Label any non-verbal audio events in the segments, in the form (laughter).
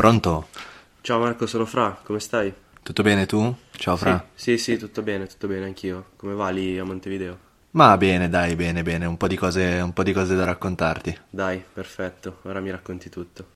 Pronto? Ciao Marco, sono Fra, come stai? Tutto bene tu? Ciao Fra. Sì, sì, sì, tutto bene, tutto bene, anch'io. Come va lì a Montevideo? Ma bene, dai, bene, bene, un po' di cose, un po' di cose da raccontarti. Dai, perfetto, ora mi racconti tutto.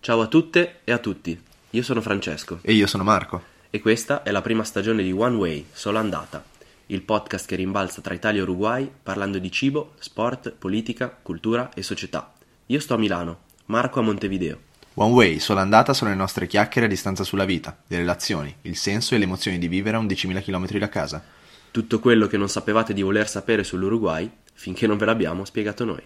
Ciao a tutte e a tutti, io sono Francesco E io sono Marco. e questa è la prima stagione di One Way, Sola Andata, il podcast che rimbalza tra Italia e Uruguay parlando di cibo, sport, politica, cultura e società. Io sto a Milano, Marco a Montevideo. One Way, sola andata sono le nostre chiacchiere a distanza sulla vita, le relazioni, il senso e le emozioni di vivere a 11.000 km da casa. Tutto quello che non sapevate di voler sapere sull'Uruguay finché non ve l'abbiamo spiegato noi.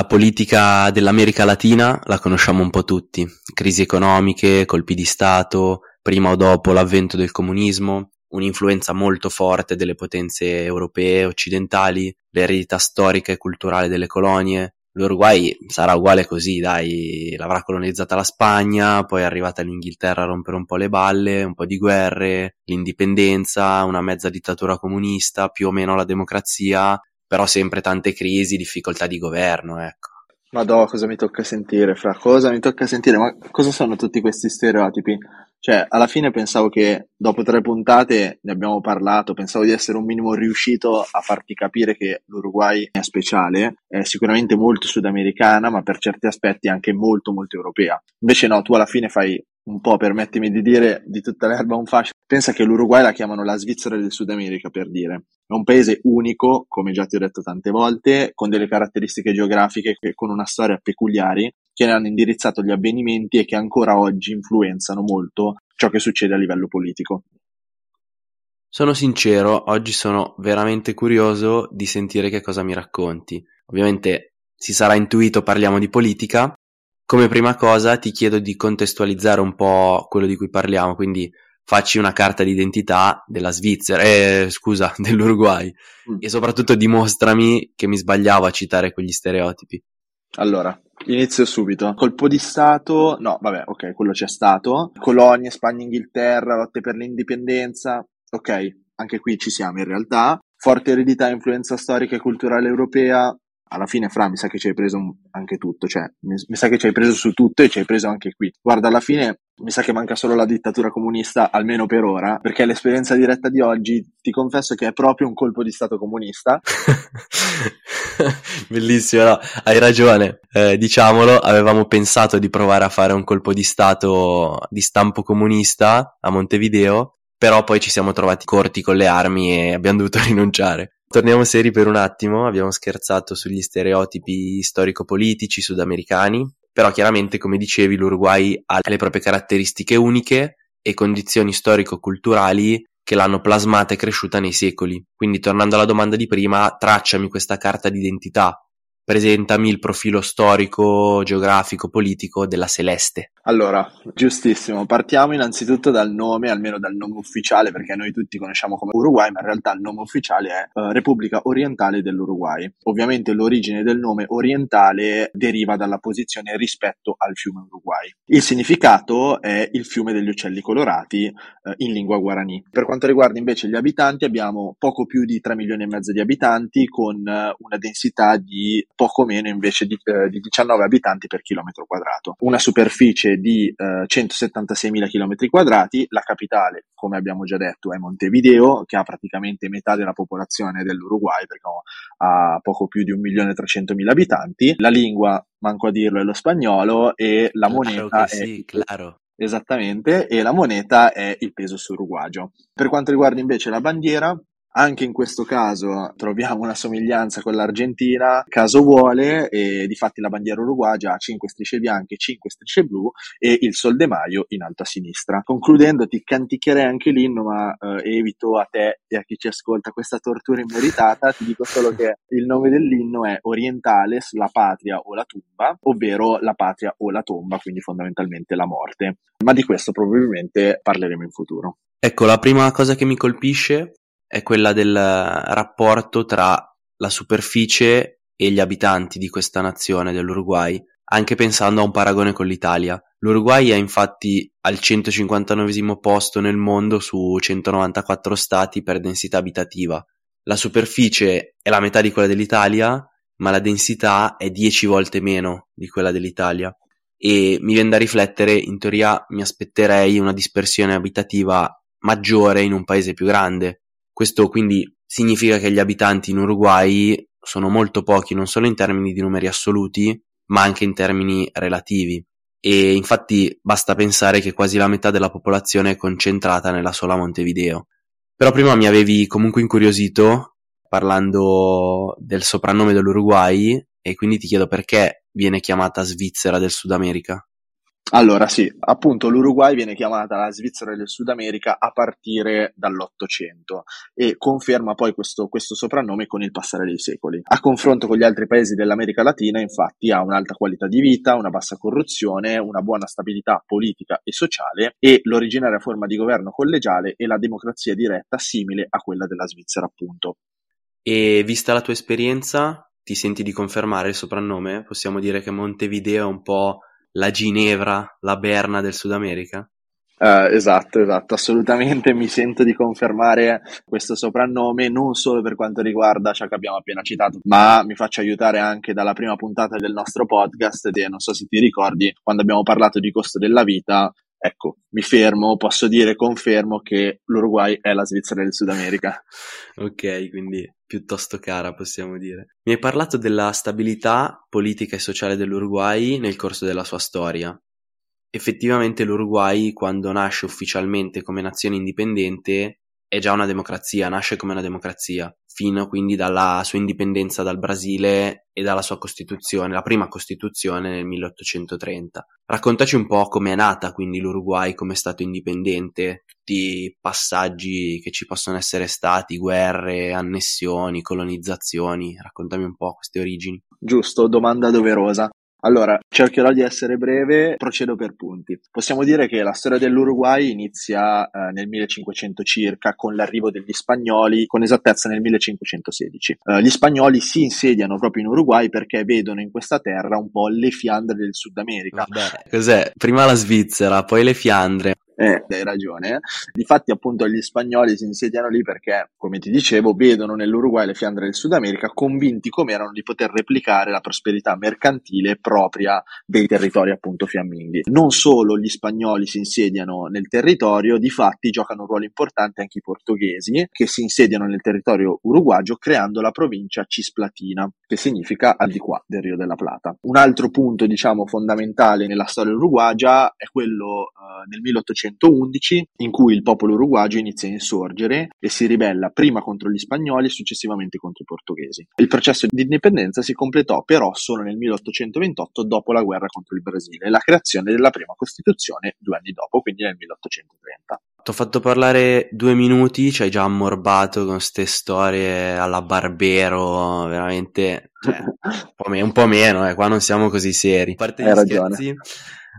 La politica dell'America Latina la conosciamo un po' tutti, crisi economiche, colpi di Stato, prima o dopo l'avvento del comunismo, un'influenza molto forte delle potenze europee occidentali, l'eredità storica e culturale delle colonie. L'Uruguay sarà uguale così, dai, l'avrà colonizzata la Spagna, poi è arrivata l'Inghilterra a rompere un po' le balle, un po' di guerre, l'indipendenza, una mezza dittatura comunista, più o meno la democrazia, però sempre tante crisi, difficoltà di governo, ecco. Madò, cosa mi tocca sentire, fra cosa mi tocca sentire? Ma cosa sono tutti questi stereotipi? Cioè, alla fine pensavo che dopo tre puntate ne abbiamo parlato, pensavo di essere un minimo riuscito a farti capire che l'Uruguay è speciale, è sicuramente molto sudamericana, ma per certi aspetti anche molto molto europea. Invece no, tu alla fine fai un po', permettimi di dire, di tutta l'erba un fascio. Pensa che l'Uruguay la chiamano la Svizzera del Sud America, per dire. È un paese unico, come già ti ho detto tante volte, con delle caratteristiche geografiche e con una storia peculiari che ne hanno indirizzato gli avvenimenti e che ancora oggi influenzano molto ciò che succede a livello politico. Sono sincero, oggi sono veramente curioso di sentire che cosa mi racconti. Ovviamente si sarà intuito parliamo di politica. Come prima cosa ti chiedo di contestualizzare un po' quello di cui parliamo, quindi facci una carta d'identità della Svizzera, eh, scusa, (laughs) dell'Uruguay Mm. e soprattutto dimostrami che mi sbagliavo a citare quegli stereotipi. Allora, inizio subito. Colpo di Stato, no, vabbè, ok, quello c'è stato. Colonie, Spagna, Inghilterra, lotte per l'indipendenza, ok, anche qui ci siamo in realtà. Forte eredità e influenza storica e culturale europea. Alla fine, Fra, mi sa che ci hai preso anche tutto, cioè, mi, mi sa che ci hai preso su tutto e ci hai preso anche qui. Guarda, alla fine, mi sa che manca solo la dittatura comunista, almeno per ora, perché l'esperienza diretta di oggi, ti confesso che è proprio un colpo di Stato comunista. (laughs) Bellissimo, no, hai ragione. Eh, diciamolo, avevamo pensato di provare a fare un colpo di stato di stampo comunista a Montevideo, però poi ci siamo trovati corti con le armi e abbiamo dovuto (laughs) rinunciare. Torniamo seri per un attimo, abbiamo scherzato sugli stereotipi storico-politici sudamericani, però chiaramente, come dicevi, l'Uruguay ha le proprie caratteristiche uniche e condizioni storico-culturali che l'hanno plasmata e cresciuta nei secoli. Quindi, tornando alla domanda di prima, tracciami questa carta d'identità, presentami il profilo storico, geografico, politico della Celeste. Allora, giustissimo. Partiamo innanzitutto dal nome, almeno dal nome ufficiale, perché noi tutti conosciamo come Uruguay, ma in realtà il nome ufficiale è eh, Repubblica Orientale dell'Uruguay. Ovviamente l'origine del nome orientale deriva dalla posizione rispetto al fiume Uruguay. Il significato è il fiume degli uccelli colorati eh, in lingua guarani. Per quanto riguarda invece gli abitanti, abbiamo poco più di 3 milioni e mezzo di abitanti con eh, una densità di poco meno invece di, eh, di 19 abitanti per chilometro quadrato. Una superficie di eh, 176.000 km quadrati, la capitale, come abbiamo già detto, è Montevideo, che ha praticamente metà della popolazione dell'Uruguay, perché ha poco più di 1.300.000 abitanti. La lingua, manco a dirlo, è lo spagnolo e la moneta Claro è sì, claro. Esattamente, e la moneta è il peso surruguagio. Per quanto riguarda invece la bandiera, Anche in questo caso troviamo una somiglianza con l'Argentina, caso vuole, e di fatti la bandiera uruguagia ha 5 strisce bianche, 5 strisce blu e il Sol de Maio in alto a sinistra. Concludendo ti canticchierei anche l'inno, ma eh, evito a te e a chi ci ascolta questa tortura immeritata, ti dico solo che il nome dell'inno è Orientales, la patria o la tumba, ovvero la patria o la tomba, quindi fondamentalmente la morte. Ma di questo probabilmente parleremo in futuro. Ecco, la prima cosa che mi colpisce è quella del rapporto tra la superficie e gli abitanti di questa nazione dell'Uruguay, anche pensando a un paragone con l'Italia. L'Uruguay è infatti al 159 posto nel mondo su 194 stati per densità abitativa. La superficie è la metà di quella dell'Italia, ma la densità è 10 volte meno di quella dell'Italia. E mi viene da riflettere, in teoria mi aspetterei una dispersione abitativa maggiore in un paese più grande, questo quindi significa che gli abitanti in Uruguay sono molto pochi non solo in termini di numeri assoluti, ma anche in termini relativi. E infatti basta pensare che quasi la metà della popolazione è concentrata nella sola Montevideo. Però prima mi avevi comunque incuriosito parlando del soprannome dell'Uruguay e quindi ti chiedo perché viene chiamata Svizzera del Sud America. Allora sì, appunto l'Uruguay viene chiamata la Svizzera del Sud America a partire dall'Ottocento e conferma poi questo, questo, soprannome con il passare dei secoli. A confronto con gli altri paesi dell'America Latina infatti ha un'alta qualità di vita, una bassa corruzione, una buona stabilità politica e sociale e l'originaria forma di governo collegiale e la democrazia diretta simile a quella della Svizzera appunto. E vista la tua esperienza, ti senti di confermare il soprannome? Possiamo dire che Montevideo è un po' la Ginevra, la Berna del Sud America? Uh, esatto, esatto, assolutamente mi sento di confermare questo soprannome non solo per quanto riguarda ciò che abbiamo appena citato, ma mi faccio aiutare anche dalla prima puntata del nostro podcast e non so se ti ricordi quando abbiamo parlato di costo della vita, ecco, mi fermo, posso dire, confermo che l'Uruguay è la Svizzera del Sud America. (laughs) ok, quindi piuttosto cara, possiamo dire. Mi hai parlato della stabilità politica e sociale dell'Uruguay nel corso della sua storia. Effettivamente l'Uruguay, quando nasce ufficialmente come nazione indipendente, è già una democrazia, nasce come una democrazia, fino quindi dalla sua indipendenza dal Brasile e dalla sua Costituzione, la prima Costituzione nel 1830. Raccontaci un po' com'è nata quindi l'Uruguay come Stato indipendente, tutti i passaggi che ci possono essere stati, guerre, annessioni, colonizzazioni. Raccontami un po' queste origini. Giusto, domanda doverosa. Allora, cercherò di essere breve, procedo per punti. Possiamo dire che la storia dell'Uruguay inizia eh, nel 1500 circa con l'arrivo degli spagnoli, con esattezza nel 1516. Eh, gli spagnoli si insediano proprio in Uruguay perché vedono in questa terra un po' le Fiandre del Sud America. Vabbè, cos'è? Prima la Svizzera, poi le Fiandre. Eh, hai ragione. Difatti, appunto, gli spagnoli si insediano lì perché, come ti dicevo, vedono nell'Uruguay le Fiandre del Sud America, convinti come erano di poter replicare la prosperità mercantile propria dei territori appunto fiamminghi. Non solo gli spagnoli si insediano nel territorio, difatti giocano un ruolo importante anche i portoghesi, che si insediano nel territorio uruguagio creando la provincia Cisplatina, che significa al di qua del Rio della Plata. Un altro punto, diciamo, fondamentale nella storia uruguagia è quello eh, nel 1800 1811 in cui il popolo uruguagio inizia a insorgere e si ribella prima contro gli spagnoli e successivamente contro i portoghesi. Il processo di indipendenza si completò però solo nel 1828 dopo la guerra contro il Brasile e la creazione della prima Costituzione due anni dopo, quindi nel 1830. Ti ho fatto parlare due minuti, ci hai già ammorbato con queste storie alla Barbero, veramente cioè, un, po me- un, po meno, eh, qua non siamo così seri. A parte gli scherzi,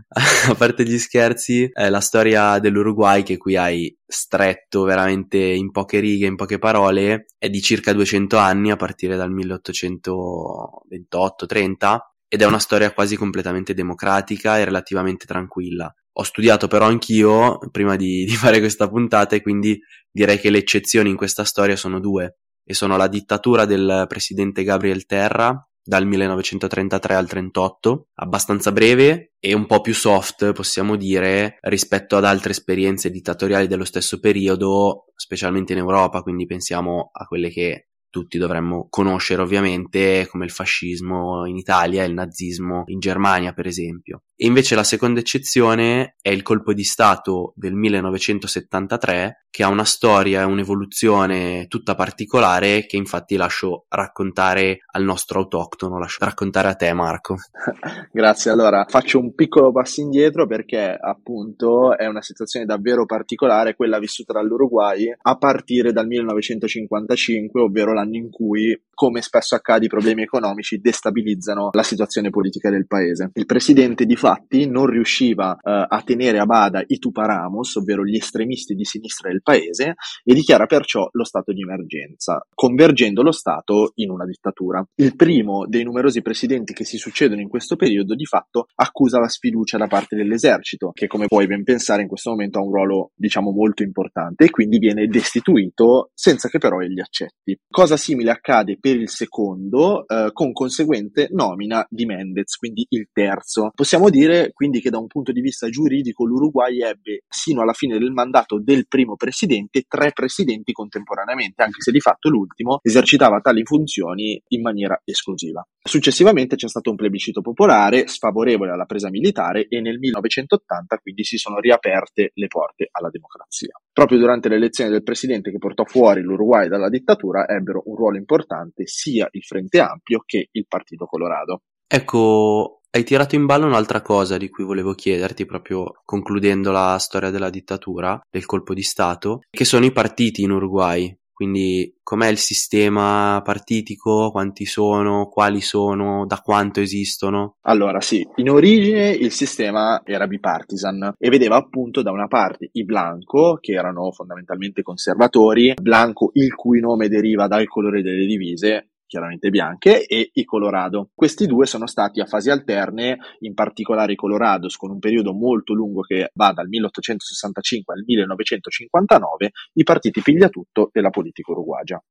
(laughs) a parte gli scherzi, è la storia dell'Uruguay che qui hai stretto veramente in poche righe, in poche parole, è di circa 200 anni a partire dal 1828-30 ed è una storia quasi completamente democratica e relativamente tranquilla. Ho studiato però anch'io prima di, (laughs) di fare questa puntata e quindi direi che le eccezioni in questa storia sono due e sono la dittatura del presidente Gabriel Terra dal 1933 al 38, abbastanza breve e un po' più soft, possiamo dire, rispetto ad altre esperienze dittatoriali dello stesso periodo, specialmente in Europa, quindi pensiamo a quelle che tutti dovremmo conoscere ovviamente, come il fascismo in Italia e il nazismo in Germania, per esempio. E invece la seconda eccezione è il colpo di Stato del 1973, che ha una storia e un'evoluzione tutta particolare che infatti lascio raccontare al nostro autoctono, lascio raccontare a te Marco. (laughs) Grazie, allora faccio un piccolo passo indietro perché appunto è una situazione davvero particolare quella vissuta dall'Uruguay a partire dal 1955, ovvero l'anno in cui, come spesso accade, i problemi economici destabilizzano la situazione politica del paese. Il presidente di infatti non riusciva eh, a tenere a bada i Tuparamos, ovvero gli estremisti di sinistra del paese, e dichiara perciò lo stato di emergenza, convergendo lo Stato in una dittatura. Il primo dei numerosi presidenti che si succedono in questo periodo di fatto accusa la sfiducia da parte dell'esercito, che come puoi ben pensare in questo momento ha un ruolo diciamo molto importante e quindi viene destituito senza che però egli accetti. Cosa simile accade per il secondo eh, con conseguente nomina di Mendez, quindi il terzo. Possiamo dire dire quindi che da un punto di vista giuridico l'Uruguay ebbe sino alla fine del mandato del primo presidente tre presidenti contemporaneamente, anche se di fatto l'ultimo esercitava tali funzioni in maniera esclusiva. Successivamente c'è stato un plebiscito popolare sfavorevole alla presa militare e nel 1980 quindi si sono riaperte le porte alla democrazia. Proprio durante l'elezione del presidente che portò fuori l'Uruguay dalla dittatura ebbero un ruolo importante sia il Frente Ampio che il Partito Colorado. Ecco, hai tirato in ballo un'altra cosa di cui volevo chiederti, proprio concludendo la storia della dittatura, del colpo di Stato, che sono i partiti in Uruguay. Quindi com'è il sistema partitico, quanti sono, quali sono, da quanto esistono? Allora sì, in origine il sistema era bipartisan e vedeva appunto da una parte i Blanco, che erano fondamentalmente conservatori, Blanco il cui nome deriva dal colore delle divise, chiaramente bianche, e i Colorado. Questi due sono stati a fasi alterne, in particolare i Colorados con un periodo molto lungo che va dal 1865 al 1959, i partiti pigliatutto della politica uruguagia.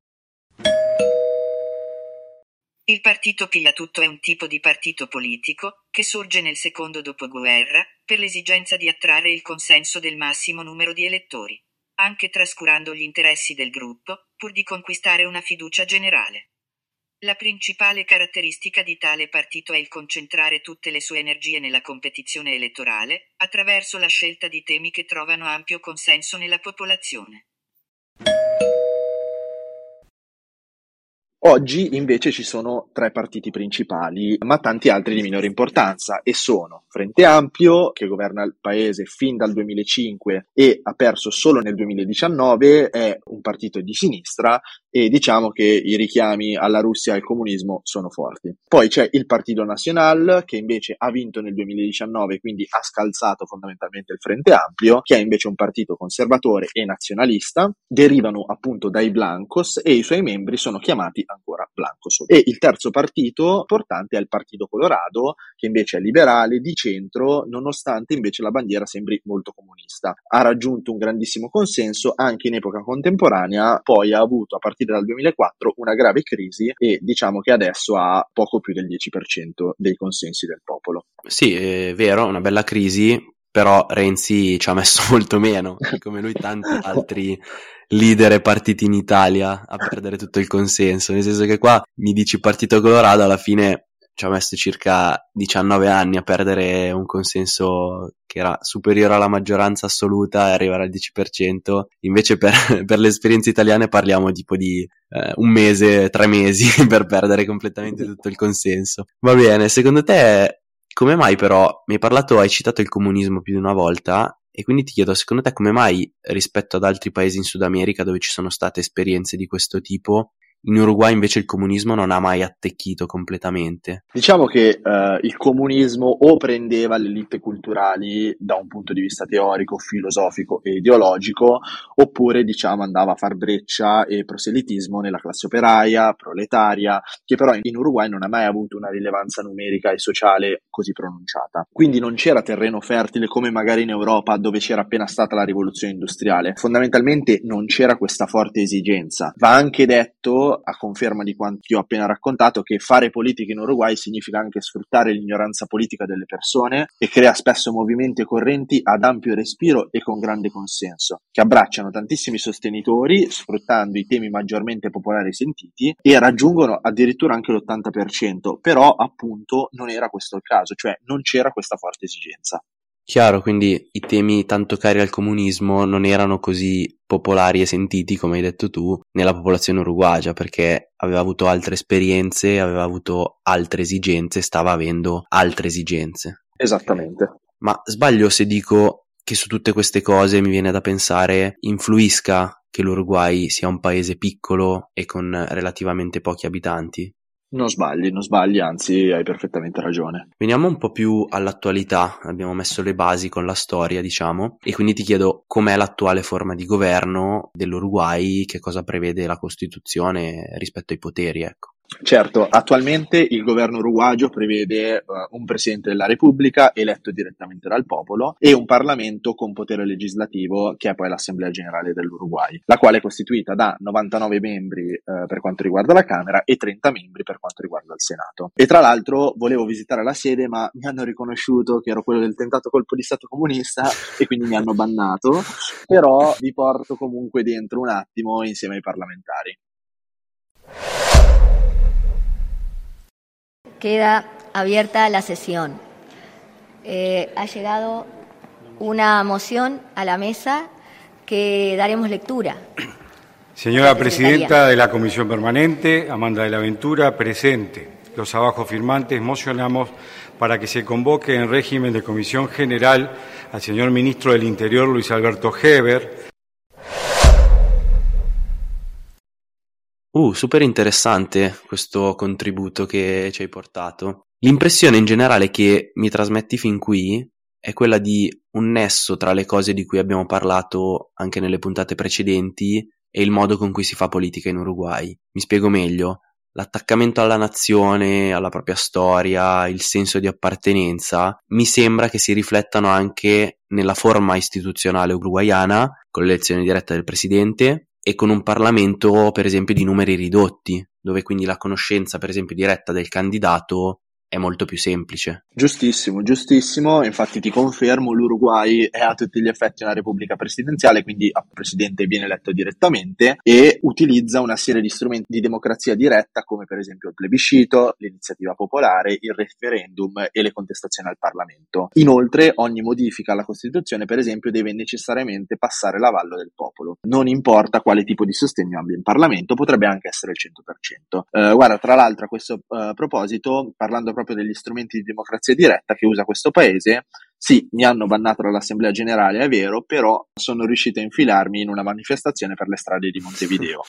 Il partito pigliatutto è un tipo di partito politico che sorge nel secondo dopoguerra per l'esigenza di attrarre il consenso del massimo numero di elettori, anche trascurando gli interessi del gruppo, pur di conquistare una fiducia generale. La principale caratteristica di tale partito è il concentrare tutte le sue energie nella competizione elettorale, attraverso la scelta di temi che trovano ampio consenso nella popolazione. Oggi invece ci sono tre partiti principali, ma tanti altri di minore importanza, e sono Frente Ampio, che governa il paese fin dal 2005 e ha perso solo nel 2019, è un partito di sinistra e diciamo che i richiami alla Russia e al comunismo sono forti. Poi c'è il Partito Nacional, che invece ha vinto nel 2019, quindi ha scalzato fondamentalmente il Frente Ampio, che è invece un partito conservatore e nazionalista, derivano appunto dai Blancos e i suoi membri sono chiamati ancora Blanco Solo. E il terzo partito importante è il Partito Colorado, che invece è liberale, di centro, nonostante invece la bandiera sembri molto comunista. Ha raggiunto un grandissimo consenso anche in epoca contemporanea, poi ha avuto a partire dal 2004 una grave crisi e diciamo che adesso ha poco più del 10% dei consensi del popolo. Sì, è vero, una bella crisi, però Renzi ci ha messo (laughs) molto meno, come lui tanti (laughs) altri leader e partiti in Italia a perdere tutto il consenso, nel senso che qua mi dici Partito Colorado alla fine ci ha messo circa 19 anni a perdere un consenso che era superiore alla maggioranza assoluta e arrivare al 10%, invece per, (laughs) per le esperienze italiane parliamo tipo di eh, un mese, tre mesi (laughs) per perdere completamente tutto il consenso. Va bene, secondo te come mai però mi hai parlato, hai citato il comunismo più di una volta e quindi ti chiedo, secondo te come mai rispetto ad altri paesi in Sud America dove ci sono state esperienze di questo tipo, in Uruguay invece il comunismo non ha mai attecchito completamente. Diciamo che eh, il comunismo o prendeva le elite culturali da un punto di vista teorico, filosofico e ideologico, oppure diciamo andava a far breccia e proselitismo nella classe operaia, proletaria, che però in Uruguay non ha mai avuto una rilevanza numerica e sociale così pronunciata. Quindi non c'era terreno fertile come magari in Europa dove c'era appena stata la rivoluzione industriale. Fondamentalmente non c'era questa forte esigenza. Va anche detto a conferma di quanto ti ho appena raccontato, che fare politica in Uruguay significa anche sfruttare l'ignoranza politica delle persone e crea spesso movimenti e correnti ad ampio respiro e con grande consenso, che abbracciano tantissimi sostenitori, sfruttando i temi maggiormente popolari sentiti, e raggiungono addirittura anche l'80%, però appunto non era questo il caso, cioè non c'era questa forte esigenza. Chiaro, quindi i temi tanto cari al comunismo non erano così popolari e sentiti, come hai detto tu, nella popolazione uruguagia, perché aveva avuto altre esperienze, aveva avuto altre esigenze, stava avendo altre esigenze. Esattamente. Ma sbaglio se dico che su tutte queste cose mi viene da pensare influisca che l'Uruguay sia un paese piccolo e con relativamente pochi abitanti? Non sbagli, non sbagli, anzi hai perfettamente ragione. Veniamo un po' più all'attualità, abbiamo messo le basi con la storia, diciamo, e quindi ti chiedo com'è l'attuale forma di governo dell'Uruguay, che cosa prevede la Costituzione rispetto ai poteri, ecco. Certo, attualmente il governo uruguagio prevede uh, un presidente della Repubblica eletto direttamente dal popolo e un Parlamento con potere legislativo che è poi l'Assemblea Generale dell'Uruguay, la quale è costituita da 99 membri uh, per quanto riguarda la Camera e 30 membri per quanto riguarda il Senato. E tra l'altro volevo visitare la sede ma mi hanno riconosciuto che ero quello del tentato colpo di Stato comunista e quindi mi hanno bannato, però vi porto comunque dentro un attimo insieme ai parlamentari. Queda abierta la sesión. Eh, ha llegado una moción a la mesa que daremos lectura. Señora Presidenta de la Comisión Permanente, Amanda de la Ventura, presente. Los abajo firmantes mocionamos para que se convoque en régimen de comisión general al señor Ministro del Interior, Luis Alberto Heber, Uh, super interessante questo contributo che ci hai portato. L'impressione in generale che mi trasmetti fin qui è quella di un nesso tra le cose di cui abbiamo parlato anche nelle puntate precedenti e il modo con cui si fa politica in Uruguay. Mi spiego meglio. L'attaccamento alla nazione, alla propria storia, il senso di appartenenza, mi sembra che si riflettano anche nella forma istituzionale uruguayana, con l'elezione diretta del presidente, e con un Parlamento, per esempio, di numeri ridotti, dove quindi la conoscenza, per esempio, diretta del candidato è molto più semplice. Giustissimo, giustissimo. Infatti ti confermo, l'Uruguay è a tutti gli effetti una repubblica presidenziale, quindi il presidente viene eletto direttamente e utilizza una serie di strumenti di democrazia diretta come per esempio il plebiscito, l'iniziativa popolare, il referendum e le contestazioni al Parlamento. Inoltre ogni modifica alla Costituzione per esempio deve necessariamente passare l'avallo del popolo. Non importa quale tipo di sostegno abbia in Parlamento, potrebbe anche essere il 100%. Eh, guarda, tra l'altro a questo eh, proposito, parlando proprio degli strumenti di democrazia diretta che usa questo paese, sì, mi hanno bannato dall'Assemblea Generale, è vero, però sono riuscito a infilarmi in una manifestazione per le strade di Montevideo.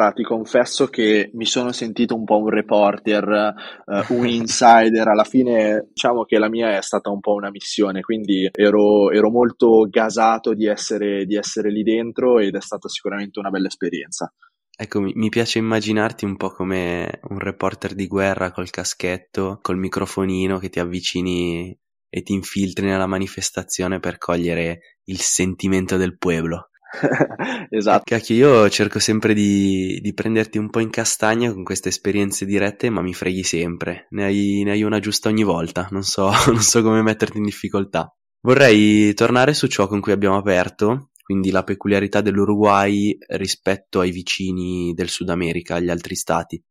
Fra, ti confesso che mi sono sentito un po' un reporter, uh, un insider, alla fine diciamo che la mia è stata un po' una missione, quindi ero, ero molto gasato di essere, di essere lì dentro ed è stata sicuramente una bella esperienza. Ecco, mi, piace immaginarti un po' come un reporter di guerra col caschetto, col microfonino che ti avvicini e ti infiltri nella manifestazione per cogliere il sentimento del pueblo. (laughs) esatto. Cacchio, io cerco sempre di, di, prenderti un po' in castagna con queste esperienze dirette, ma mi freghi sempre. Ne hai, ne hai una giusta ogni volta, non so, (laughs) non so come metterti in difficoltà. Vorrei tornare su ciò con cui abbiamo aperto, quindi la peculiarità dell'Uruguay rispetto ai vicini del Sud America, agli altri stati.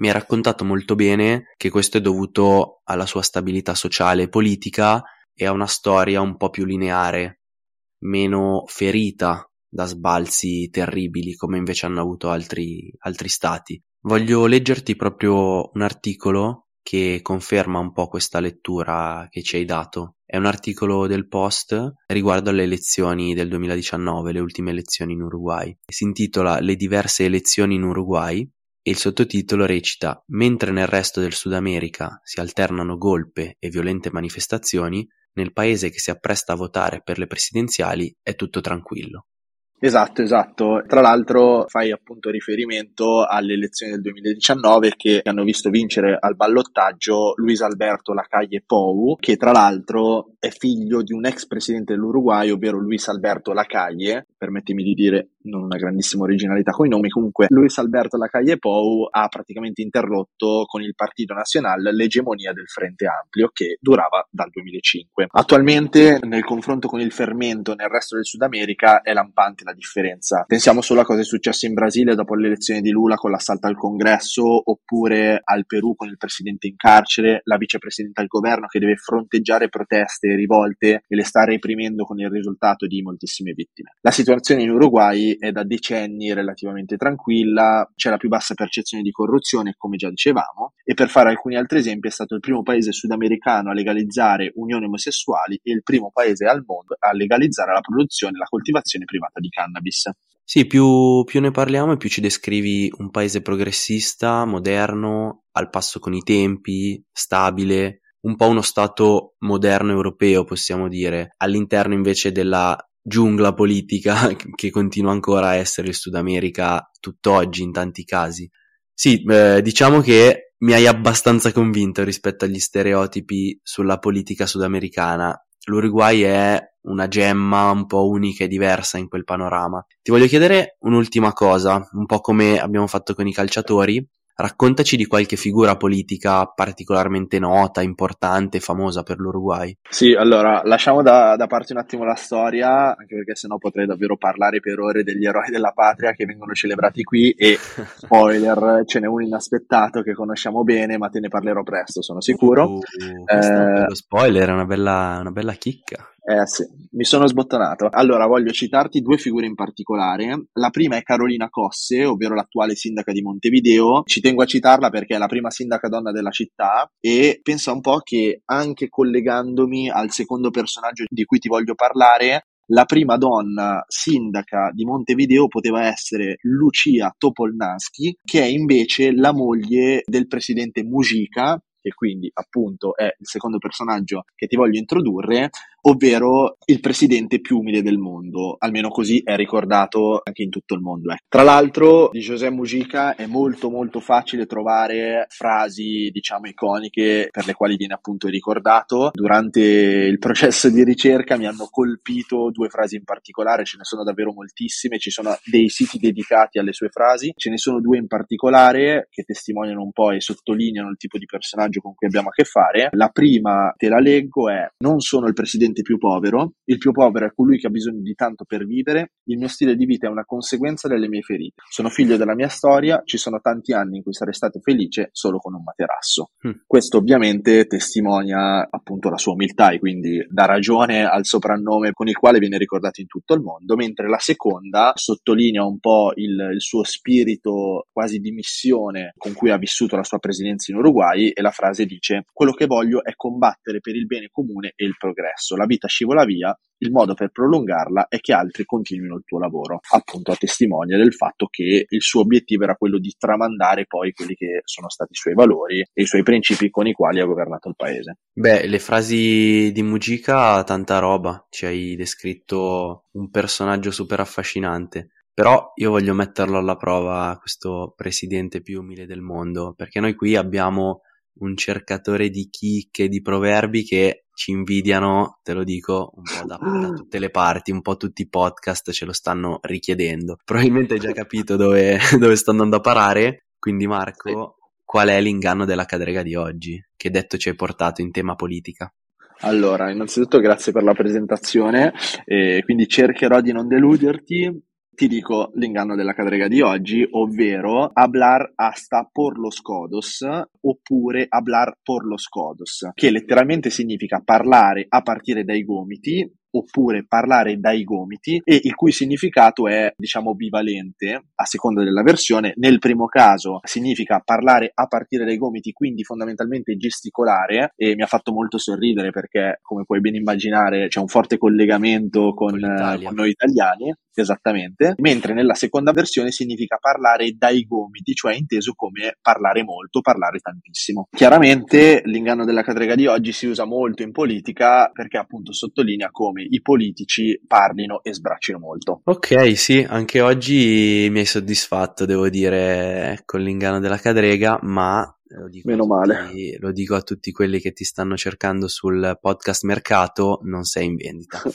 Mi ha raccontato molto bene che questo è dovuto alla sua stabilità sociale e politica e a una storia un po' più lineare, meno ferita da sbalzi terribili come invece hanno avuto altri, altri stati. Voglio leggerti proprio un articolo che conferma un po' questa lettura che ci hai dato. È un articolo del Post riguardo alle elezioni del 2019, le ultime elezioni in Uruguay. Si intitola Le diverse elezioni in Uruguay e il sottotitolo recita Mentre nel resto del Sud America si alternano golpe e violente manifestazioni, nel paese che si appresta a votare per le presidenziali è tutto tranquillo. Esatto, esatto. Tra l'altro fai appunto riferimento alle elezioni del 2019 che hanno visto vincere al ballottaggio Luis Alberto Lacalle Pou, che tra l'altro è figlio di un ex presidente dell'Uruguay, ovvero Luis Alberto Lacalle, permettimi di dire non una grandissima originalità con i nomi, comunque Luis Alberto Lacalle Pou ha praticamente interrotto con il Partito Nazionale l'egemonia del Frente Amplio che durava dal 2005. Attualmente nel confronto con il fermento nel resto del Sud America è lampante la differenza. Pensiamo solo a cosa è successo in Brasile dopo l'elezione di Lula con l'assalto al congresso, oppure al Perù con il presidente in carcere, la vicepresidente al governo che deve fronteggiare proteste, rivolte e le sta reprimendo con il risultato di moltissime vittime. La situazione in Uruguay è da decenni relativamente tranquilla, c'è la più bassa percezione di corruzione, come già dicevamo, e per fare alcuni altri esempi è stato il primo paese sudamericano a legalizzare unioni omosessuali e il primo paese al mondo a legalizzare la produzione e la coltivazione privata di cannabis. Sì, più, più ne parliamo e più ci descrivi un paese progressista, moderno, al passo con i tempi, stabile, un po' uno stato moderno europeo, possiamo dire, all'interno invece della giungla politica (laughs) che continua ancora a essere il Sud America tutt'oggi in tanti casi. Sì, eh, diciamo che mi hai abbastanza convinto rispetto agli stereotipi sulla politica sudamericana. L'Uruguay è una gemma un po' unica e diversa in quel panorama. Ti voglio chiedere un'ultima cosa, un po' come abbiamo fatto con i calciatori. Raccontaci di qualche figura politica particolarmente nota, importante, famosa per l'Uruguay. Sì, allora lasciamo da, da parte un attimo la storia, anche perché sennò potrei davvero parlare per ore degli eroi della patria che vengono celebrati qui e (laughs) spoiler, ce n'è uno inaspettato che conosciamo bene, ma te ne parlerò presto, sono sicuro. Uh, eh, lo spoiler è una bella, una bella chicca. Eh sì, mi sono sbottonato. Allora, voglio citarti due figure in particolare. La prima è Carolina Cosse, ovvero l'attuale sindaca di Montevideo. Ci tengo a citarla perché è la prima sindaca donna della città e pensa un po' che anche collegandomi al secondo personaggio di cui ti voglio parlare, la prima donna sindaca di Montevideo poteva essere Lucia Topolnansky, che è invece la moglie del presidente Mujica, che quindi appunto è il secondo personaggio che ti voglio introdurre, ovvero il presidente più umile del mondo, almeno così è ricordato anche in tutto il mondo. Eh. Tra l'altro di José Mujica è molto molto facile trovare frasi diciamo iconiche per le quali viene appunto ricordato. Durante il processo di ricerca mi hanno colpito due frasi in particolare, ce ne sono davvero moltissime, ci sono dei siti dedicati alle sue frasi, ce ne sono due in particolare che testimoniano un po' e sottolineano il tipo di personaggio con cui abbiamo a che fare. La prima, te la leggo, è non sono il presidente più povero, il più povero è colui che ha bisogno di tanto per vivere, il mio stile di vita è una conseguenza delle mie ferite. Sono figlio della mia storia, ci sono tanti anni in cui sarei stato felice solo con un materasso. Mm. Questo ovviamente testimonia appunto la sua umiltà e quindi dà ragione al soprannome con il quale viene ricordato in tutto il mondo, mentre la seconda sottolinea un po' il, il suo spirito quasi di missione con cui ha vissuto la sua presidenza in Uruguay e la frase dice quello che voglio è combattere per il bene comune e il progresso. La vita scivola via, il modo per prolungarla è che altri continuino il tuo lavoro, appunto a testimonia del fatto che il suo obiettivo era quello di tramandare poi quelli che sono stati i suoi valori e i suoi principi con i quali ha governato il paese. Beh, le frasi di Mujica, tanta roba, ci hai descritto un personaggio super affascinante. Però io voglio metterlo alla prova, questo presidente più umile del mondo, perché noi qui abbiamo un cercatore di chicche, di proverbi che ci invidiano, te lo dico, un po' da, da, tutte le parti, un po' tutti i podcast ce lo stanno richiedendo. Probabilmente hai già capito dove, (laughs) dove sto andando a parare, quindi Marco, sì. qual è l'inganno della cadrega di oggi? Che detto ci hai portato in tema politica? Allora, innanzitutto grazie per la presentazione, eh, quindi cercherò di non deluderti ti dico l'inganno della cadrega di oggi, ovvero hablar hasta por los codos oppure hablar por los codos, che letteralmente significa parlare a partire dai gomiti oppure parlare dai gomiti e il cui significato è diciamo bivalente a seconda della versione. Nel primo caso significa parlare a partire dai gomiti, quindi fondamentalmente gesticolare e mi ha fatto molto sorridere perché come puoi ben immaginare c'è un forte collegamento con, con, con noi italiani esattamente, mentre nella seconda versione significa parlare dai gomiti, cioè inteso come parlare molto, parlare tantissimo. Chiaramente l'inganno della cadrega di oggi si usa molto in politica perché appunto sottolinea come i politici parlino e sbraccino molto. Ok, sì, anche oggi mi hai soddisfatto, devo dire, con l'inganno della cadrega, ma lo dico, Meno male. lo dico a tutti quelli che ti stanno cercando sul podcast mercato, non sei in vendita. (laughs)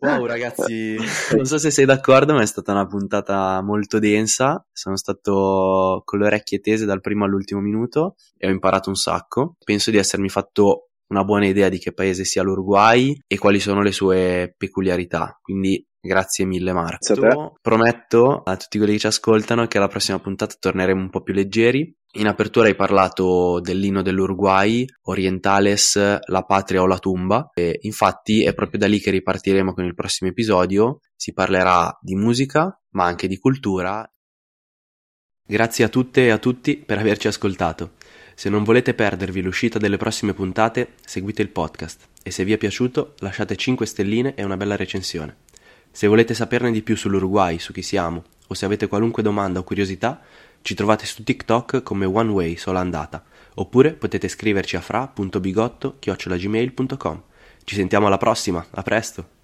Wow ragazzi, non so se sei d'accordo, ma è stata una puntata molto densa. Sono stato con le orecchie tese dal primo all'ultimo minuto e ho imparato un sacco. Penso di essermi fatto una buona idea di che paese sia l'Uruguay e quali sono le sue peculiarità. Quindi grazie mille Marco. Prometto a tutti quelli che ci ascoltano che alla prossima puntata torneremo un po' più leggeri in apertura hai parlato dell'inno dell'Uruguay, Orientales, la patria o la tumba, e infatti è proprio da lì che ripartiremo con il prossimo episodio. Si parlerà di musica, ma anche di cultura. Grazie a tutte e a tutti per averci ascoltato. Se non volete perdervi l'uscita delle prossime puntate, seguite il podcast e se vi è piaciuto lasciate 5 stelline e una bella recensione. Se volete saperne di più sull'Uruguay, su chi siamo, o se avete qualunque domanda o curiosità, ci trovate su TikTok come OneWay sola andata, oppure potete scriverci a fra.bigotto-gmail.com. Ci sentiamo alla prossima, a presto!